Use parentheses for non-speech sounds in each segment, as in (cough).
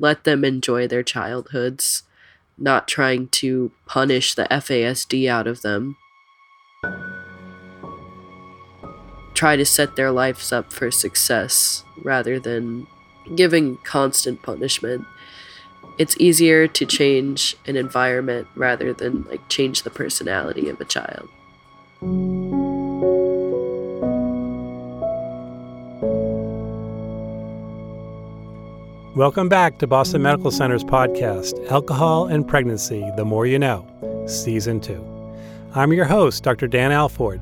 let them enjoy their childhoods, not trying to punish the FASD out of them. Try to set their lives up for success rather than giving constant punishment. It's easier to change an environment rather than like change the personality of a child. Welcome back to Boston Medical Center's podcast, Alcohol and Pregnancy The More You Know, Season 2. I'm your host, Dr. Dan Alford.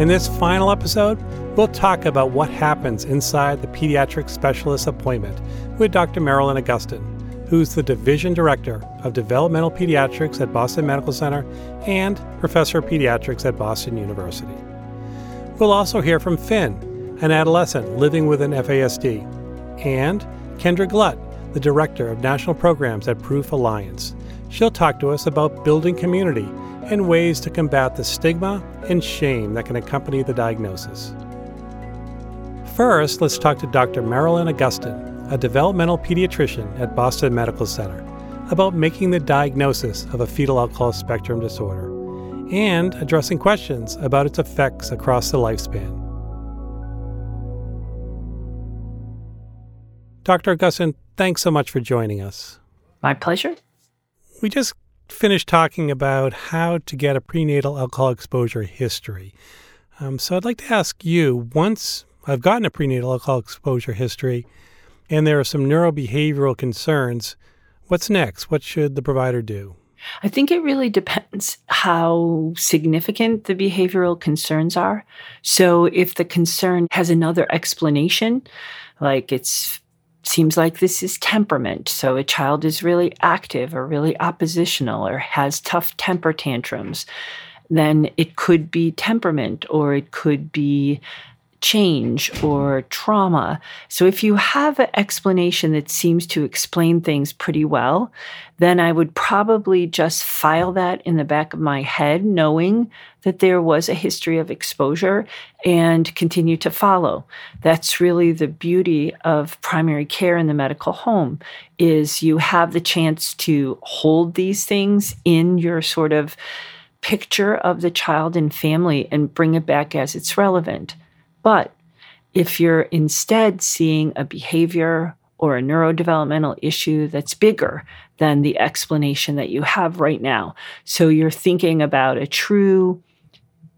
In this final episode, we'll talk about what happens inside the pediatric specialist appointment with Dr. Marilyn Augustyn, who's the Division Director of Developmental Pediatrics at Boston Medical Center and Professor of Pediatrics at Boston University. We'll also hear from Finn, an adolescent living with an FASD, and Kendra Glutt, the Director of National Programs at Proof Alliance. She'll talk to us about building community and ways to combat the stigma and shame that can accompany the diagnosis. First, let's talk to Dr. Marilyn Augustyn, a developmental pediatrician at Boston Medical Center, about making the diagnosis of a fetal alcohol spectrum disorder and addressing questions about its effects across the lifespan. Dr. Augustyn, thanks so much for joining us. My pleasure. We just finished talking about how to get a prenatal alcohol exposure history. Um, so I'd like to ask you once I've gotten a prenatal alcohol exposure history, and there are some neurobehavioral concerns, what's next? What should the provider do? I think it really depends how significant the behavioral concerns are. So if the concern has another explanation, like it's seems like this is temperament. So a child is really active or really oppositional or has tough temper tantrums, then it could be temperament or it could be change or trauma. So, if you have an explanation that seems to explain things pretty well, then I would probably just file that in the back of my head, knowing that there was a history of exposure and continue to follow. That's really the beauty of primary care in the medical home is you have the chance to hold these things in your sort of picture of the child and family and bring it back as it's relevant. But if you're instead seeing a behavior or a neurodevelopmental issue that's bigger than the explanation that you have right now, so you're thinking about a true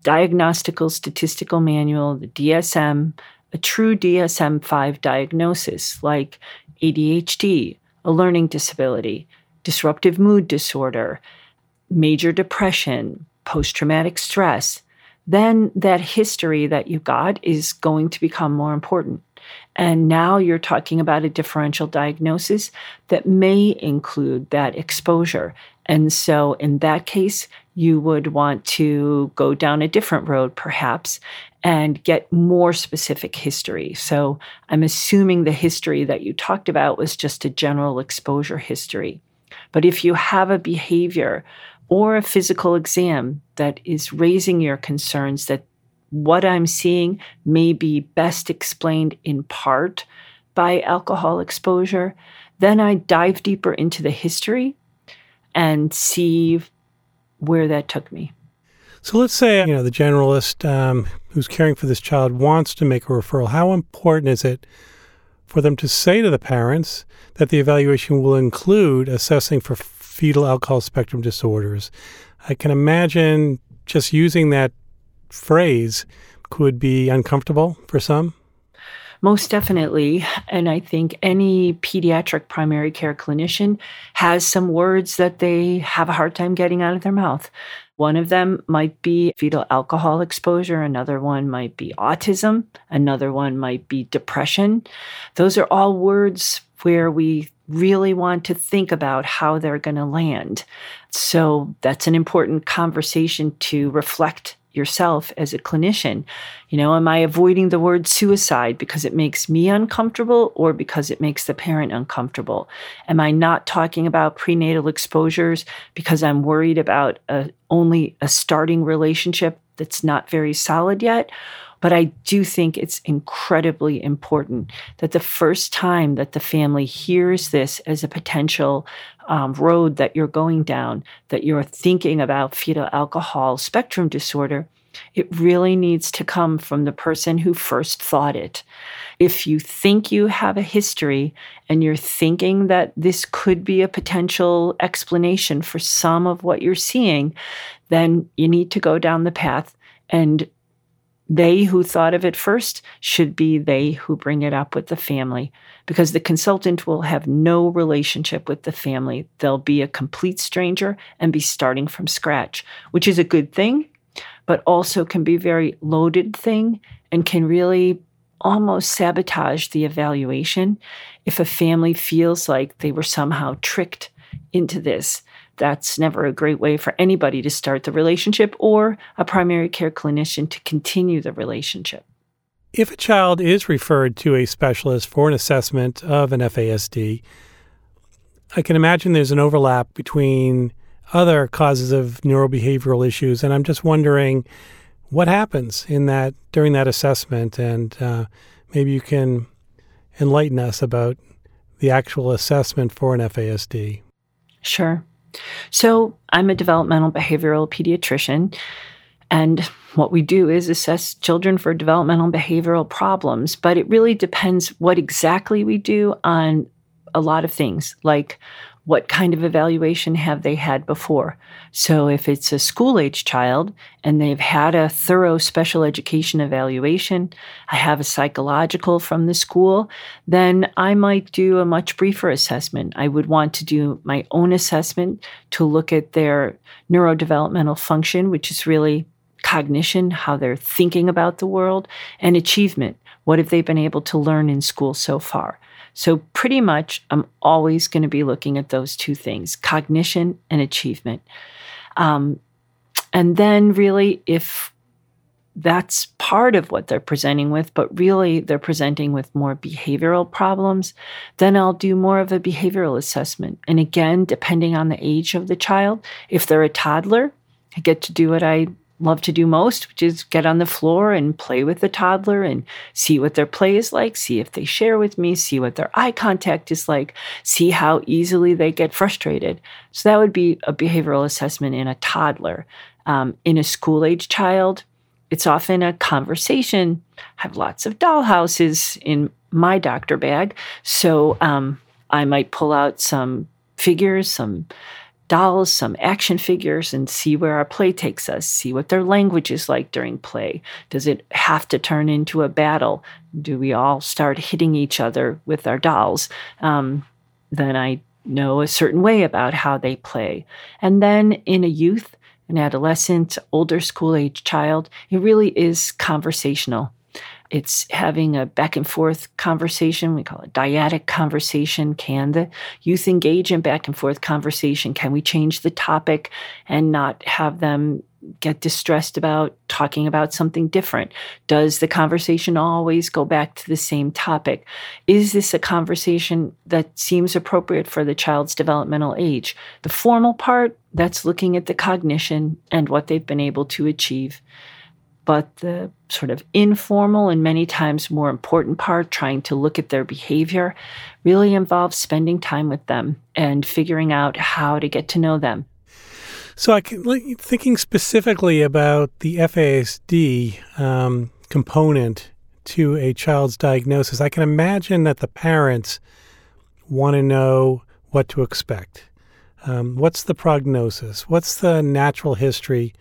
diagnostical statistical manual, the DSM, a true DSM 5 diagnosis like ADHD, a learning disability, disruptive mood disorder, major depression, post traumatic stress, then that history that you got is going to become more important. And now you're talking about a differential diagnosis that may include that exposure. And so, in that case, you would want to go down a different road, perhaps, and get more specific history. So, I'm assuming the history that you talked about was just a general exposure history. But if you have a behavior or a physical exam that is raising your concerns that what I'm seeing may be best explained in part by alcohol exposure, then I dive deeper into the history and see where that took me. So let's say you know the generalist um, who's caring for this child wants to make a referral. How important is it for them to say to the parents that the evaluation will include assessing for fetal alcohol spectrum disorders. I can imagine just using that phrase could be uncomfortable for some. Most definitely. And I think any pediatric primary care clinician has some words that they have a hard time getting out of their mouth. One of them might be fetal alcohol exposure, another one might be autism, another one might be depression. Those are all words where we really want to think about how they're going to land. So that's an important conversation to reflect yourself as a clinician. You know, am I avoiding the word suicide because it makes me uncomfortable or because it makes the parent uncomfortable? Am I not talking about prenatal exposures because I'm worried about a, only a starting relationship that's not very solid yet? But I do think it's incredibly important that the first time that the family hears this as a potential um, road that you're going down, that you're thinking about fetal alcohol spectrum disorder, it really needs to come from the person who first thought it. If you think you have a history and you're thinking that this could be a potential explanation for some of what you're seeing, then you need to go down the path and they who thought of it first should be they who bring it up with the family because the consultant will have no relationship with the family. They'll be a complete stranger and be starting from scratch, which is a good thing, but also can be a very loaded thing and can really almost sabotage the evaluation if a family feels like they were somehow tricked into this that's never a great way for anybody to start the relationship or a primary care clinician to continue the relationship. If a child is referred to a specialist for an assessment of an FASD, I can imagine there's an overlap between other causes of neurobehavioral issues, and I'm just wondering what happens in that during that assessment, and uh, maybe you can enlighten us about the actual assessment for an FASD. Sure. So I'm a developmental behavioral pediatrician. And what we do is assess children for developmental behavioral problems, but it really depends what exactly we do on a lot of things, like what kind of evaluation have they had before? So, if it's a school age child and they've had a thorough special education evaluation, I have a psychological from the school, then I might do a much briefer assessment. I would want to do my own assessment to look at their neurodevelopmental function, which is really cognition, how they're thinking about the world, and achievement. What have they been able to learn in school so far? So, pretty much, I'm always going to be looking at those two things cognition and achievement. Um, and then, really, if that's part of what they're presenting with, but really they're presenting with more behavioral problems, then I'll do more of a behavioral assessment. And again, depending on the age of the child, if they're a toddler, I get to do what I love to do most, which is get on the floor and play with the toddler and see what their play is like, see if they share with me, see what their eye contact is like, see how easily they get frustrated. So that would be a behavioral assessment in a toddler. Um, in a school age child, it's often a conversation. I have lots of dollhouses in my doctor bag. So um, I might pull out some figures, some dolls, some action figures, and see where our play takes us, see what their language is like during play. Does it have to turn into a battle? Do we all start hitting each other with our dolls? Um, then I know a certain way about how they play. And then in a youth, an adolescent, older school age child, it really is conversational. It's having a back and forth conversation. We call it dyadic conversation. Can the youth engage in back and forth conversation? Can we change the topic and not have them get distressed about talking about something different? Does the conversation always go back to the same topic? Is this a conversation that seems appropriate for the child's developmental age? The formal part, that's looking at the cognition and what they've been able to achieve. But the sort of informal and many times more important part, trying to look at their behavior, really involves spending time with them and figuring out how to get to know them. So, I can, thinking specifically about the FASD um, component to a child's diagnosis, I can imagine that the parents want to know what to expect. Um, what's the prognosis? What's the natural history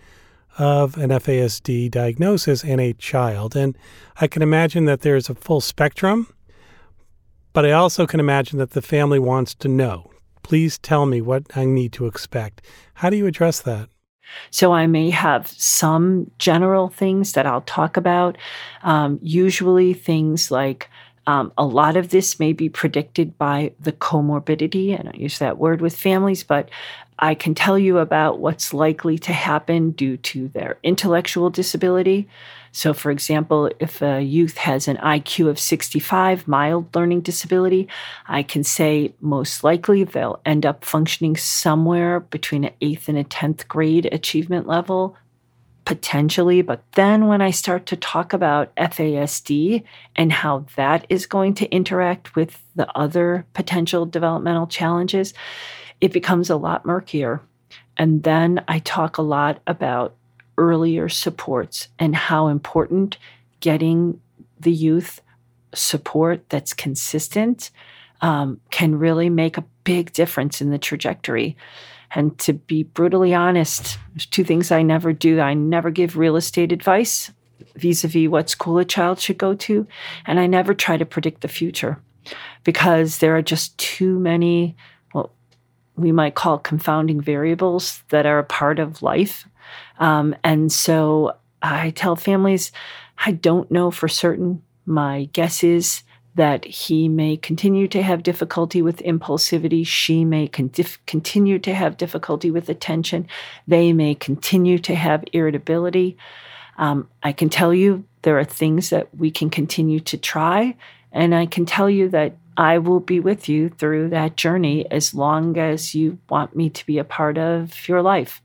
of an FASD diagnosis in a child. And I can imagine that there's a full spectrum, but I also can imagine that the family wants to know. Please tell me what I need to expect. How do you address that? So I may have some general things that I'll talk about. Um, usually things like Um, a lot of this may be predicted by the comorbidity, I use that word with families, but I can tell you about what's likely to happen due to their intellectual disability. So, for example, if a youth has an IQ of 65, mild learning disability, I can say most likely they'll end up functioning somewhere between an eighth and a 10th grade achievement level, potentially. But then when I start to talk about FASD and how that is going to interact with the other potential developmental challenges, it becomes a lot murkier. And then I talk a lot about earlier supports and how important getting the youth support that's consistent um, can really make a big difference in the trajectory. And to be brutally honest, there's two things I never do. I never give real estate advice vis a vis what school a child should go to, and I never try to predict the future because there are just too many, we might call confounding variables that are a part of life um, and so I tell families, I don't know for certain. My guess is that he may continue to have difficulty with impulsivity. She may con- continue to have difficulty with attention. They may continue to have irritability. Um, I can tell you there are things that we can continue to try. And I can tell you that I will be with you through that journey as long as you want me to be a part of your life.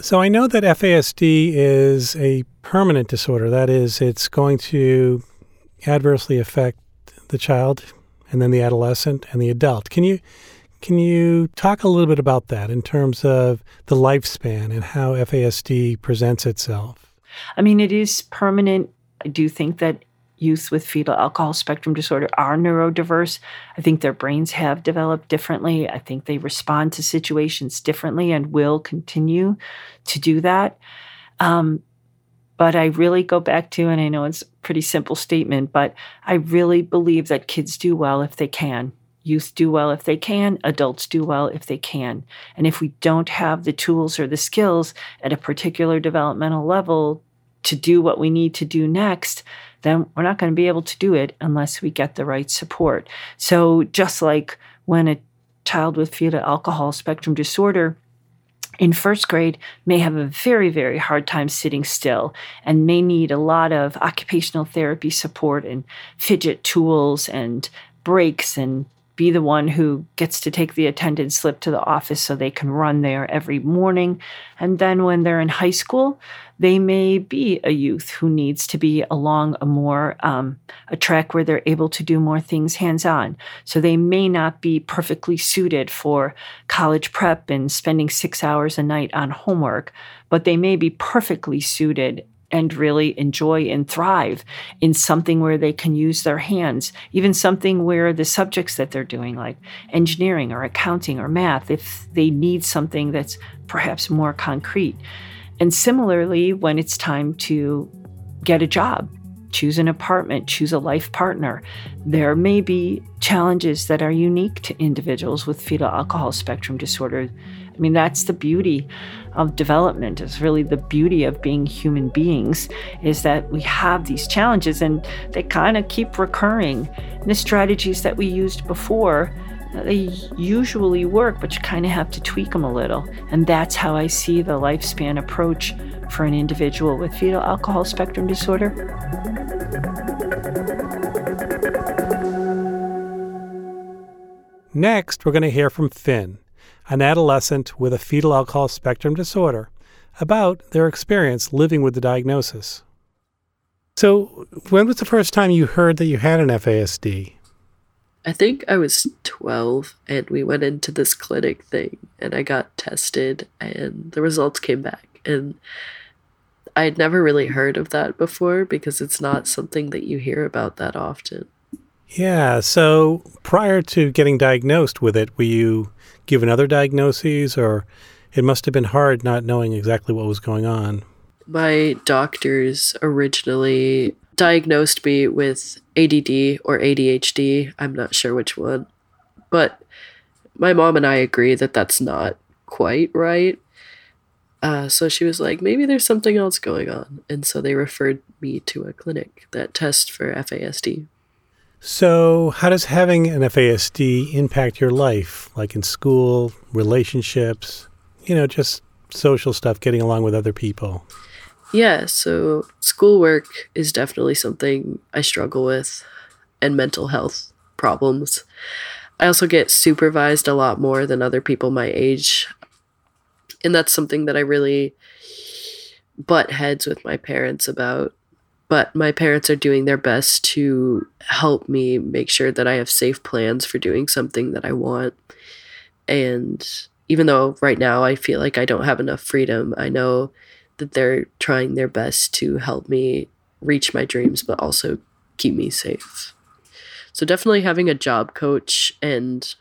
So I know that FASD is a permanent disorder. That is, it's going to adversely affect the child and then the adolescent and the adult. Can you can you talk a little bit about that in terms of the lifespan and how FASD presents itself? I mean, it is permanent. I do think that youth with fetal alcohol spectrum disorder are neurodiverse. I think their brains have developed differently. I think they respond to situations differently and will continue to do that. Um, but I really go back to, and I know it's a pretty simple statement, but I really believe that kids do well if they can. Youth do well if they can, adults do well if they can. And if we don't have the tools or the skills at a particular developmental level to do what we need to do next, then we're not going to be able to do it unless we get the right support. So, just like when a child with fetal alcohol spectrum disorder in first grade may have a very, very hard time sitting still and may need a lot of occupational therapy support and fidget tools and breaks and be the one who gets to take the attendance slip to the office so they can run there every morning. And then when they're in high school, they may be a youth who needs to be along a more um, a track where they're able to do more things hands on. So they may not be perfectly suited for college prep and spending six hours a night on homework, but they may be perfectly suited and really enjoy and thrive in something where they can use their hands, even something where the subjects that they're doing, like engineering or accounting or math, if they need something that's perhaps more concrete. And similarly, when it's time to get a job, choose an apartment, choose a life partner, there may be challenges that are unique to individuals with fetal alcohol spectrum disorder I mean, that's the beauty of development. It's really the beauty of being human beings is that we have these challenges and they kind of keep recurring. And the strategies that we used before, they usually work, but you kind of have to tweak them a little. And that's how I see the lifespan approach for an individual with fetal alcohol spectrum disorder. Next, we're going to hear from Finn an adolescent with a fetal alcohol spectrum disorder, about their experience living with the diagnosis. So, when was the first time you heard that you had an FASD? I think I was 12 and we went into this clinic thing and I got tested and the results came back. And I'd never really heard of that before because it's not something that you hear about that often. Yeah. So prior to getting diagnosed with it, were you given other diagnoses, or it must have been hard not knowing exactly what was going on? My doctors originally diagnosed me with ADD or ADHD. I'm not sure which one. But my mom and I agree that that's not quite right. Uh, so she was like, maybe there's something else going on. And so they referred me to a clinic that tests for FASD. So, how does having an FASD impact your life, like in school, relationships, you know, just social stuff, getting along with other people? Yeah, so schoolwork is definitely something I struggle with, and mental health problems. I also get supervised a lot more than other people my age. And that's something that I really butt heads with my parents about. But my parents are doing their best to help me make sure that I have safe plans for doing something that I want. And even though right now I feel like I don't have enough freedom, I know that they're trying their best to help me reach my dreams, but also keep me safe. So definitely having a job coach and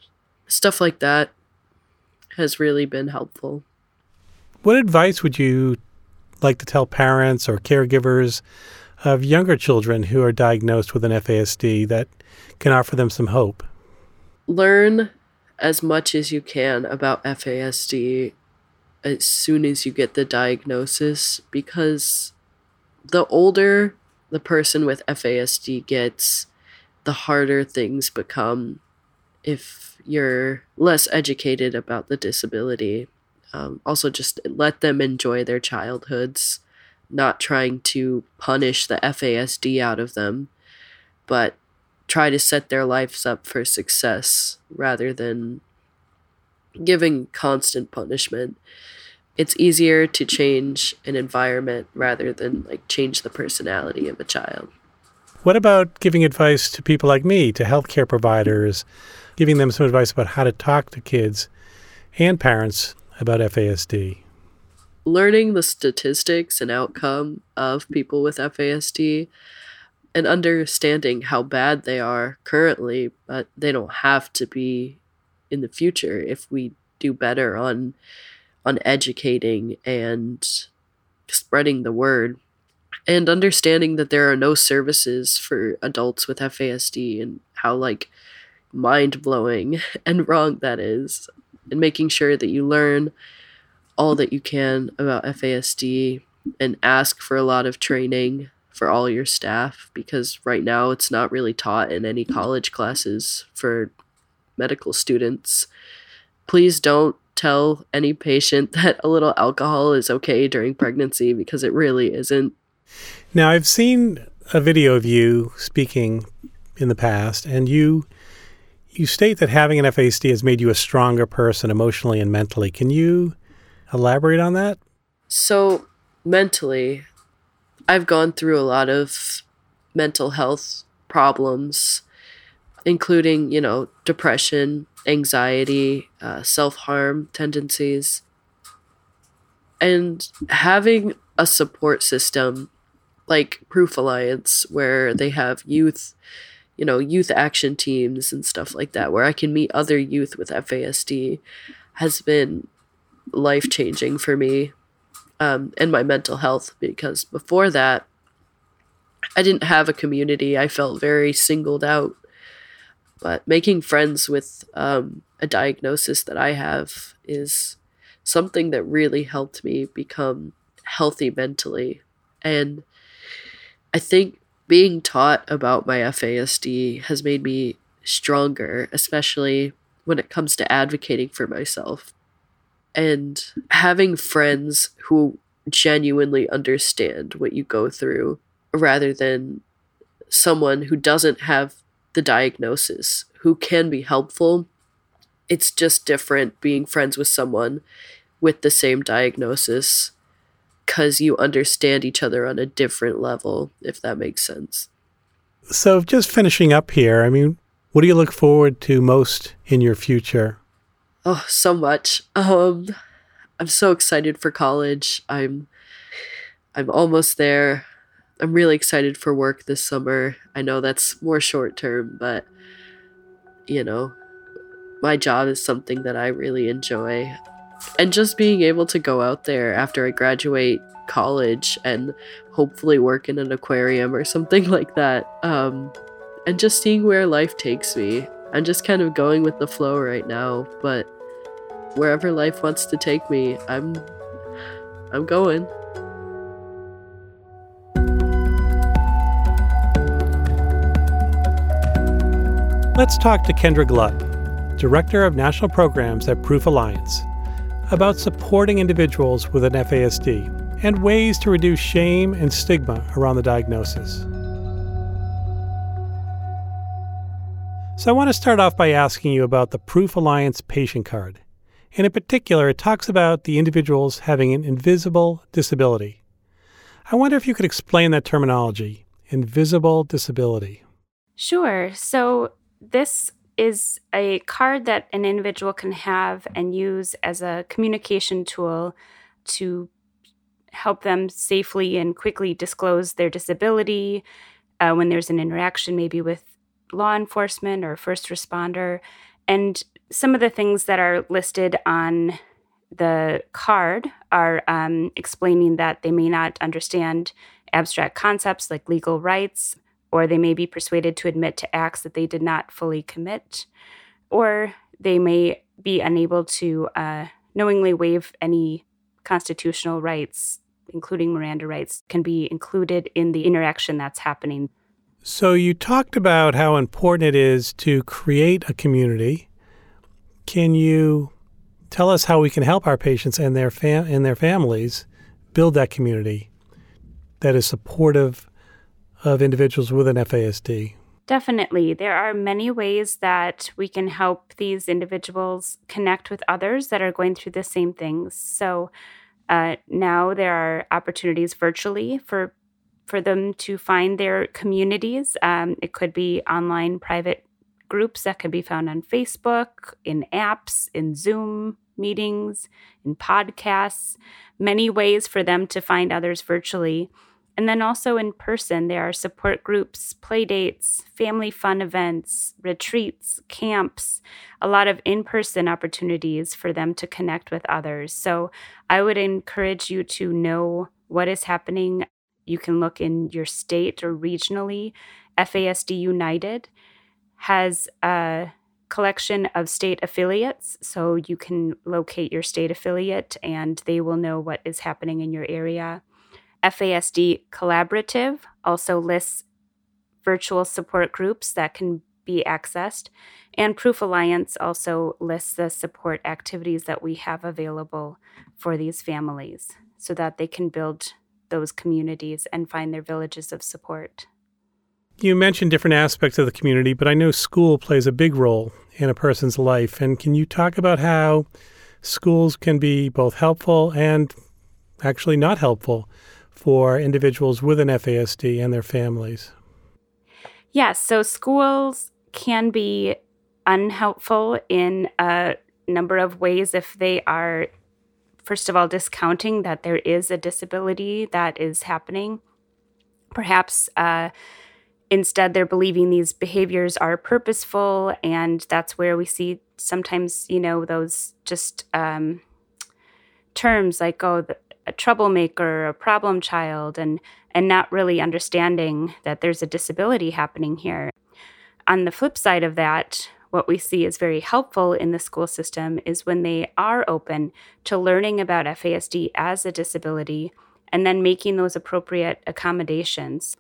stuff like that has really been helpful. What advice would you like to tell parents or caregivers of younger children who are diagnosed with an FASD that can offer them some hope? Learn as much as you can about FASD as soon as you get the diagnosis because the older the person with FASD gets, the harder things become if you're less educated about the disability. Um, also, just let them enjoy their childhoods, not trying to punish the FASD out of them, but try to set their lives up for success rather than giving constant punishment. It's easier to change an environment rather than like change the personality of a child. What about giving advice to people like me, to healthcare providers, giving them some advice about how to talk to kids and parents about FASD? Learning the statistics and outcome of people with FASD and understanding how bad they are currently, but they don't have to be in the future if we do better on on educating and spreading the word and understanding that there are no services for adults with FASD and how like mind blowing (laughs) and wrong that is and making sure that you learn all that you can about FASD and ask for a lot of training for all your staff because right now it's not really taught in any college classes for medical students. Please don't tell any patient (laughs) that a little alcohol is okay during pregnancy because it really isn't. Now, I've seen a video of you speaking in the past, and you you state that having an FASD has made you a stronger person emotionally and mentally. Can you elaborate on that? So, mentally, I've gone through a lot of mental health problems including, you know, depression, anxiety, uh, self harm tendencies. And having a support system like Proof Alliance, where they have youth, you know, youth action teams and stuff like that, where I can meet other youth with FASD, has been life changing for me um, and my mental health because before that, I didn't have a community. I felt very singled out but making friends with um, a diagnosis that I have is something that really helped me become healthy mentally. And I think being taught about my FASD has made me stronger, especially when it comes to advocating for myself. And having friends who genuinely understand what you go through rather than someone who doesn't have the diagnosis who can be helpful. It's just different being friends with someone with the same diagnosis because you understand each other on a different level, if that makes sense. So, just finishing up here, I mean, what do you look forward to most in your future? Oh, so much. Um, I'm so excited for college. I'm I'm almost there. I'm really excited for work this summer. I know that's more short term, but you know, my job is something that I really enjoy. And just being able to go out there after I graduate college and hopefully work in an aquarium or something (laughs) like that. Um, and just seeing where life takes me. I'm just kind of going with the flow right now, but wherever life wants to take me, I'm I'm going. Let's talk to Kendra Glutt, Director of National Programs at Proof Alliance, about supporting individuals with an FASD and ways to reduce shame and stigma around the diagnosis. So, I want to start off by asking you about the Proof Alliance patient card. And in particular, it talks about the individuals having an invisible disability. I wonder if you could explain that terminology invisible disability. Sure. So, this is a card that an individual can have and use as a communication tool to help them safely and quickly disclose their disability uh, when there's an interaction, maybe with law enforcement or first responder. And some of the things that are listed on the card are um, explaining that they may not understand abstract concepts like legal rights, or they may be persuaded to admit to acts that they did not fully commit, or they may be unable to uh, knowingly waive any constitutional rights, including Miranda rights, can be included in the interaction that's happening. So, you talked about how important it is to create a community. Can you tell us how we can help our patients and their fam- and their families build that community that is supportive of individuals with an FASD? Definitely. There are many ways that we can help these individuals connect with others that are going through the same things. So uh, now there are opportunities virtually for for them to find their communities. Um, it could be online private groups that can be found on Facebook, in apps, in Zoom meetings, in podcasts, many ways for them to find others virtually. And then also in person, there are support groups, play dates, family fun events, retreats, camps, a lot of in person opportunities for them to connect with others. So I would encourage you to know what is happening. You can look in your state or regionally. FASD United has a collection of state affiliates. So you can locate your state affiliate and they will know what is happening in your area. FASD Collaborative also lists virtual support groups that can be accessed. And Proof Alliance also lists the support activities that we have available for these families so that they can build those communities and find their villages of support. You mentioned different aspects of the community, but I know school plays a big role in a person's life. And can you talk about how schools can be both helpful and actually not helpful for individuals with an FASD and their families? Yes, so schools can be unhelpful in a number of ways if they are, first of all, discounting that there is a disability that is happening. Perhaps uh, instead they're believing these behaviors are purposeful, and that's where we see sometimes, you know, those just um, terms like, oh, the, a troublemaker, a problem child, and and not really understanding that there's a disability happening here. On the flip side of that, what we see is very helpful in the school system is when they are open to learning about FASD as a disability and then making those appropriate accommodations.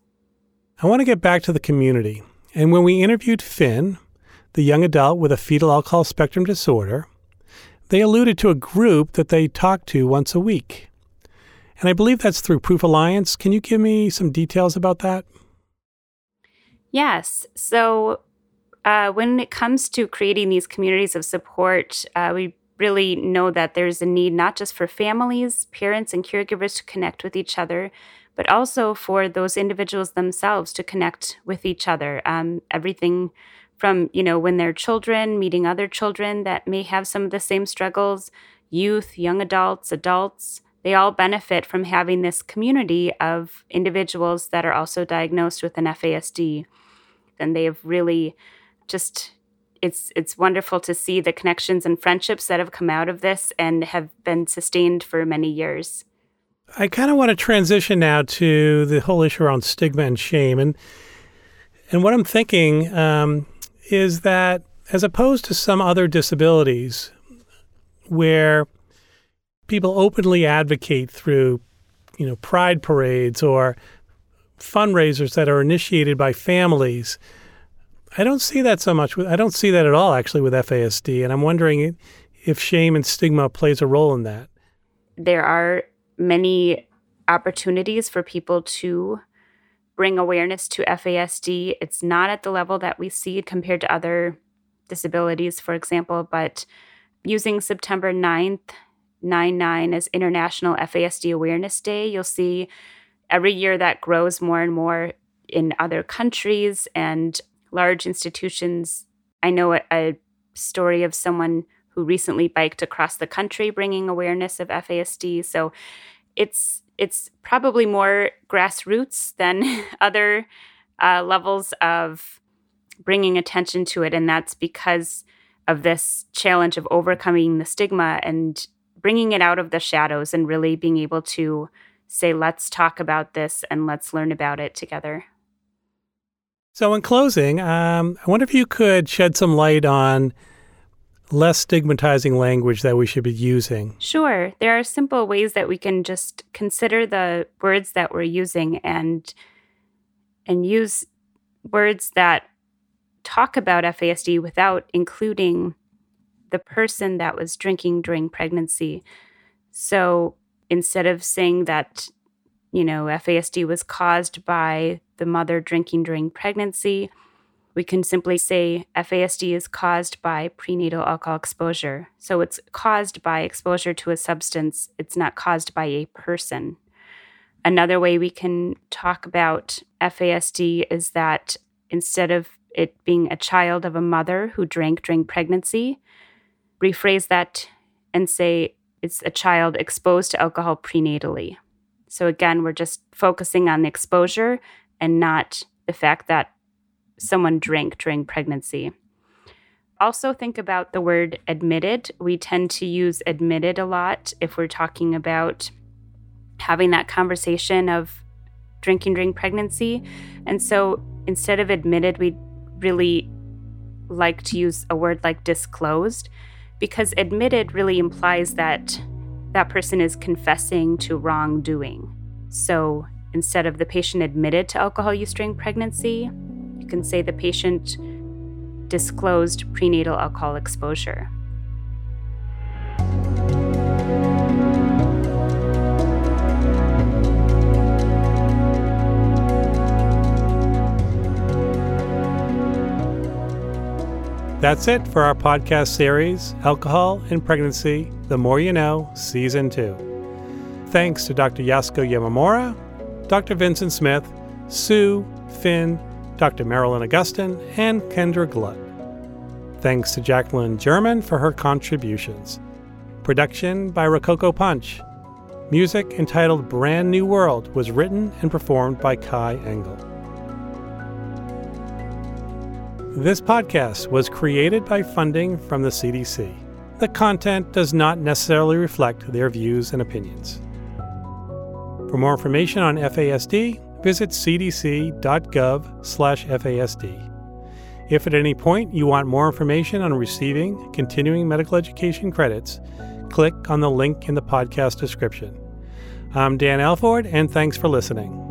I want to get back to the community. And when we interviewed Finn, the young adult with a fetal alcohol spectrum disorder, they alluded to a group that they talked to once a week. And I believe that's through Proof Alliance. Can you give me some details about that? Yes. So, uh, when it comes to creating these communities of support, uh, we really know that there's a need not just for families, parents, and caregivers to connect with each other, but also for those individuals themselves to connect with each other. Um, everything from, you know, when they're children, meeting other children that may have some of the same struggles, youth, young adults, adults they all benefit from having this community of individuals that are also diagnosed with an FASD. And they have really just it's it's wonderful to see the connections and friendships that have come out of this and have been sustained for many years. I kind of want to transition now to the whole issue around stigma and shame, and and what I'm thinking um, is that as opposed to some other disabilities, where people openly advocate through, you know, pride parades or fundraisers that are initiated by families I don't see that so much. With, I don't see that at all, actually, with FASD. And I'm wondering if shame and stigma plays a role in that. There are many opportunities for people to bring awareness to FASD. It's not at the level that we see compared to other disabilities, for example, but using September 9th, 9 9 as International FASD Awareness Day, you'll see every year that grows more and more in other countries and large institutions. I know a, a story of someone who recently biked across the country bringing awareness of FASD. So it's it's probably more grassroots than (laughs) other uh, levels of bringing attention to it, and that's because of this challenge of overcoming the stigma and bringing it out of the shadows and really being able to say, let's talk about this and let's learn about it together. So, in closing, um, I wonder if you could shed some light on less stigmatizing language that we should be using. Sure. There are simple ways that we can just consider the words that we're using and and use words that talk about FASD without including the person that was drinking during pregnancy. So instead of saying that, you know, FASD was caused by the mother drinking during pregnancy, we can simply say FASD is caused by prenatal alcohol exposure. So it's caused by exposure to a substance, it's not caused by a person. Another way we can talk about FASD is that instead of it being a child of a mother who drank during pregnancy, rephrase that and say it's a child exposed to alcohol prenatally. So again, we're just focusing on the exposure and not the fact that someone drank during pregnancy. Also, think about the word admitted. We tend to use admitted a lot if we're talking about having that conversation of drinking during pregnancy. And so instead of admitted, we really like to use a word like disclosed because admitted really implies that that person is confessing to wrongdoing. So instead of the patient admitted to alcohol use during pregnancy, can say the patient disclosed prenatal alcohol exposure. That's it for our podcast series, Alcohol and Pregnancy The More You Know, Season 2. Thanks to Dr. Yasuko Yamamura, Dr. Vincent Smith, Sue, Finn, Dr. Marilyn Augustyn, and Kendra Glutt. Thanks to Jacqueline German for her contributions. Production by Rococo Punch. Music entitled Brand New World was written and performed by Kai Engel. This podcast was created by funding from the CDC. The content does not necessarily reflect their views and opinions. For more information on FASD, visit cdc.gov/fasd. If at any point you want more information on receiving continuing medical education credits, click on the link in the podcast description. I'm Dan Alford, and thanks for listening.